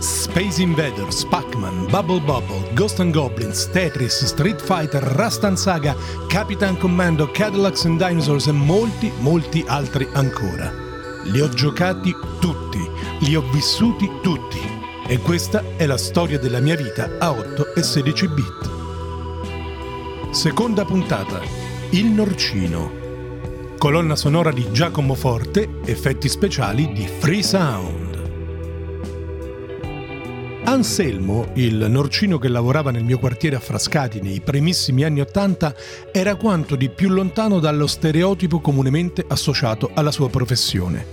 Space Invaders, Pac-Man, Bubble Bubble, Ghost and Goblins, Tetris, Street Fighter, Rastan Saga, Capitan Commando, Cadillacs and Dinosaurs e molti, molti altri ancora. Li ho giocati tutti, li ho vissuti tutti e questa è la storia della mia vita a 8 e 16 bit. Seconda puntata. Il Norcino. Colonna sonora di Giacomo Forte, effetti speciali di Free Sound. Anselmo, il norcino che lavorava nel mio quartiere a Frascati nei primissimi anni Ottanta, era quanto di più lontano dallo stereotipo comunemente associato alla sua professione.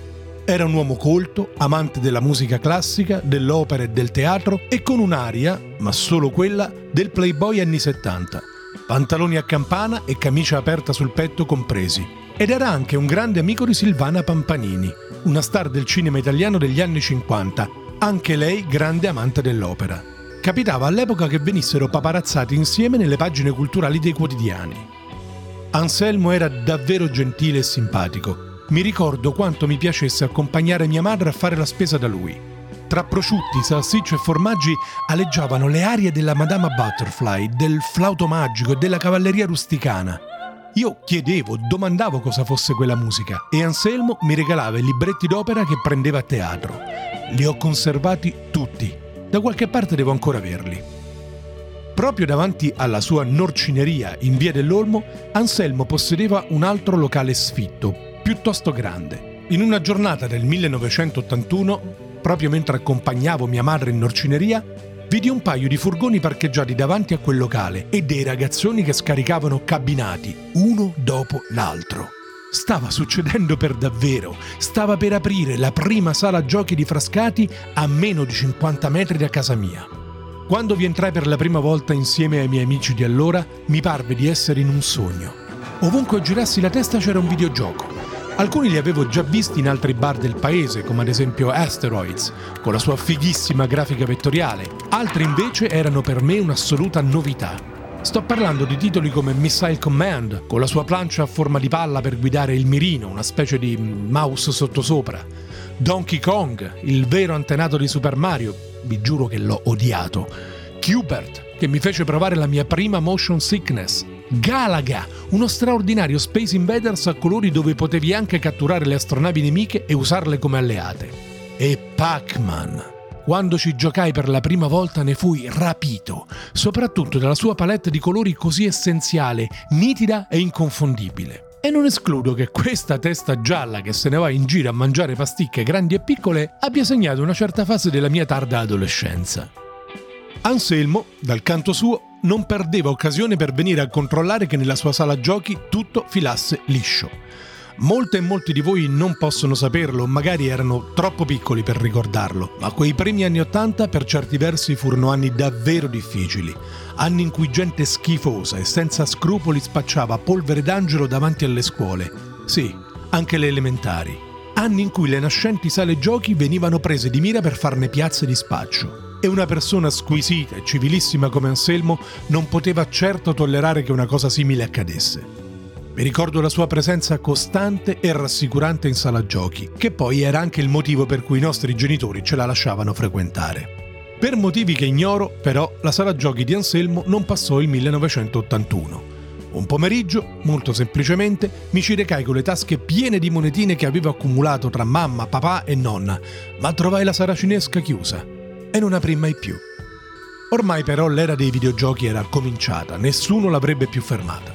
Era un uomo colto, amante della musica classica, dell'opera e del teatro e con un'aria, ma solo quella, del playboy anni 70. Pantaloni a campana e camicia aperta sul petto compresi. Ed era anche un grande amico di Silvana Pampanini, una star del cinema italiano degli anni 50, anche lei grande amante dell'opera. Capitava all'epoca che venissero paparazzati insieme nelle pagine culturali dei quotidiani. Anselmo era davvero gentile e simpatico. Mi ricordo quanto mi piacesse accompagnare mia madre a fare la spesa da lui. Tra prosciutti, salsicce e formaggi aleggiavano le arie della Madama Butterfly, del flauto magico e della cavalleria rusticana. Io chiedevo, domandavo cosa fosse quella musica e Anselmo mi regalava i libretti d'opera che prendeva a teatro. Li ho conservati tutti. Da qualche parte devo ancora averli. Proprio davanti alla sua norcineria in via dell'Olmo, Anselmo possedeva un altro locale sfitto, piuttosto grande. In una giornata del 1981, proprio mentre accompagnavo mia madre in norcineria, vidi un paio di furgoni parcheggiati davanti a quel locale e dei ragazzoni che scaricavano cabinati, uno dopo l'altro. Stava succedendo per davvero, stava per aprire la prima sala giochi di Frascati a meno di 50 metri da casa mia. Quando vi entrai per la prima volta insieme ai miei amici di allora, mi parve di essere in un sogno. Ovunque girassi la testa c'era un videogioco. Alcuni li avevo già visti in altri bar del paese, come ad esempio Asteroids, con la sua fighissima grafica vettoriale. Altri invece erano per me un'assoluta novità. Sto parlando di titoli come Missile Command, con la sua plancia a forma di palla per guidare il mirino, una specie di mouse sottosopra. Donkey Kong, il vero antenato di Super Mario, vi giuro che l'ho odiato. Cubert, che mi fece provare la mia prima motion sickness. Galaga, uno straordinario Space Invaders a colori dove potevi anche catturare le astronavi nemiche e usarle come alleate. E Pac-Man. Quando ci giocai per la prima volta ne fui rapito, soprattutto dalla sua palette di colori così essenziale, nitida e inconfondibile. E non escludo che questa testa gialla che se ne va in giro a mangiare pasticche grandi e piccole abbia segnato una certa fase della mia tarda adolescenza. Anselmo, dal canto suo, non perdeva occasione per venire a controllare che nella sua sala giochi tutto filasse liscio. Molte e molti di voi non possono saperlo, magari erano troppo piccoli per ricordarlo, ma quei primi anni Ottanta per certi versi furono anni davvero difficili, anni in cui gente schifosa e senza scrupoli spacciava polvere d'angelo davanti alle scuole, sì, anche le elementari, anni in cui le nascenti sale giochi venivano prese di mira per farne piazze di spaccio. E una persona squisita e civilissima come Anselmo non poteva certo tollerare che una cosa simile accadesse. Mi ricordo la sua presenza costante e rassicurante in sala giochi, che poi era anche il motivo per cui i nostri genitori ce la lasciavano frequentare. Per motivi che ignoro, però, la sala giochi di Anselmo non passò il 1981. Un pomeriggio, molto semplicemente, mi ci recai con le tasche piene di monetine che avevo accumulato tra mamma, papà e nonna, ma trovai la saracinesca chiusa e non aprì mai più. Ormai però l'era dei videogiochi era cominciata, nessuno l'avrebbe più fermata.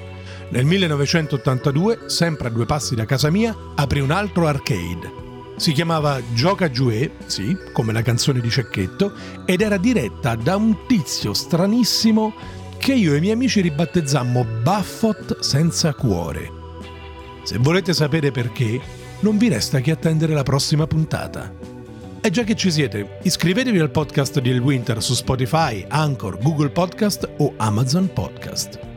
Nel 1982, sempre a due passi da casa mia, aprì un altro arcade. Si chiamava Gioca Giue, sì, come la canzone di Cecchetto, ed era diretta da un tizio stranissimo che io e i miei amici ribattezzammo Buffot senza cuore. Se volete sapere perché, non vi resta che attendere la prossima puntata. E già che ci siete, iscrivetevi al podcast di El Winter su Spotify, Anchor, Google Podcast o Amazon Podcast.